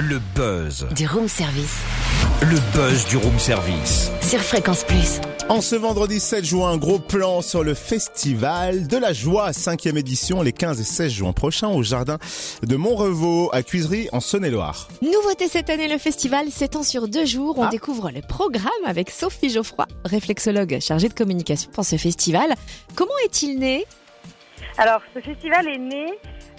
Le buzz. Du room service. Le buzz du room service. Sur Fréquence Plus. En ce vendredi 7 juin, gros plan sur le festival de la joie, 5e édition, les 15 et 16 juin prochains au jardin de Montrevaux à Cuisery en Saône-et-Loire. Nouveauté cette année, le festival s'étend sur deux jours. On Ah. découvre le programme avec Sophie Geoffroy, réflexologue chargée de communication pour ce festival. Comment est-il né? Alors, ce festival est né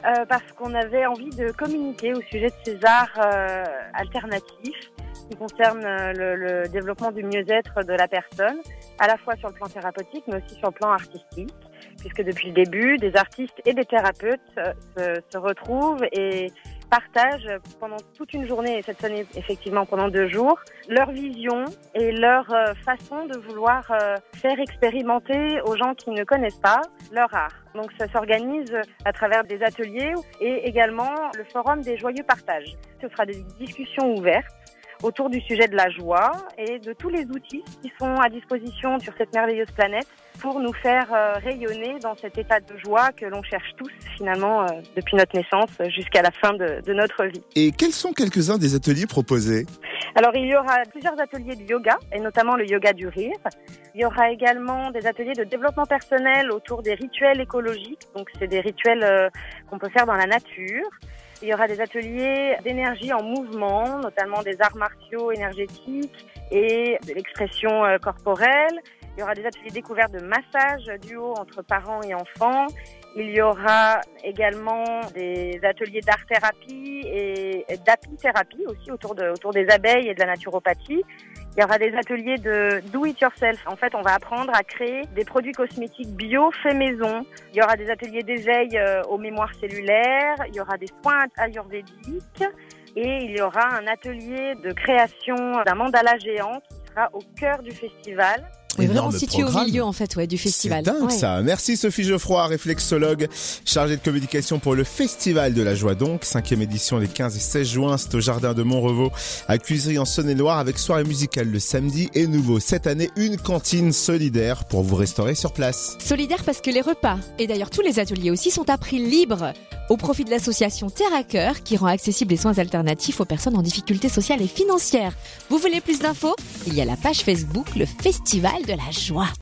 euh, parce qu'on avait envie de communiquer au sujet de ces arts euh, alternatifs qui concernent euh, le, le développement du mieux-être de la personne, à la fois sur le plan thérapeutique, mais aussi sur le plan artistique, puisque depuis le début, des artistes et des thérapeutes euh, se, se retrouvent et partagent pendant toute une journée, et cette année effectivement pendant deux jours, leur vision et leur euh, façon de vouloir euh, faire expérimenter aux gens qui ne connaissent pas leur art. Donc ça s'organise à travers des ateliers et également le forum des joyeux partages. Ce sera des discussions ouvertes autour du sujet de la joie et de tous les outils qui sont à disposition sur cette merveilleuse planète pour nous faire euh, rayonner dans cet état de joie que l'on cherche tous finalement euh, depuis notre naissance jusqu'à la fin de, de notre vie. Et quels sont quelques-uns des ateliers proposés? Alors il y aura plusieurs ateliers de yoga et notamment le yoga du rire. Il y aura également des ateliers de développement personnel autour des rituels écologiques. Donc c'est des rituels euh, qu'on peut faire dans la nature. Il y aura des ateliers d'énergie en mouvement, notamment des arts martiaux énergétiques et de l'expression euh, corporelle. Il y aura des ateliers découverts de massage duo entre parents et enfants. Il y aura également des ateliers d'art-thérapie et d'apithérapie aussi autour, de, autour des abeilles et de la naturopathie. Il y aura des ateliers de do it yourself. En fait, on va apprendre à créer des produits cosmétiques bio faits maison. Il y aura des ateliers d'éveil euh, aux mémoires cellulaires. Il y aura des soins ayurvédiques. Et il y aura un atelier de création d'un mandala géant qui sera au cœur du festival. Énorme vraiment situé au milieu en fait ouais, du festival. C'est dingue Ouais. ça. Merci Sophie Geoffroy, réflexologue, chargée de communication pour le Festival de la Joie donc, 5e édition les 15 et 16 juin, c'est au jardin de Montrevaux à Cuisery en Saône-et-Loire avec soirée musicale le samedi et nouveau cette année une cantine solidaire pour vous restaurer sur place. Solidaire parce que les repas et d'ailleurs tous les ateliers aussi sont à prix libre au profit de l'association Terre à Cœur qui rend accessibles les soins alternatifs aux personnes en difficulté sociale et financière. Vous voulez plus d'infos? Il y a la page Facebook Le Festival de la Joie.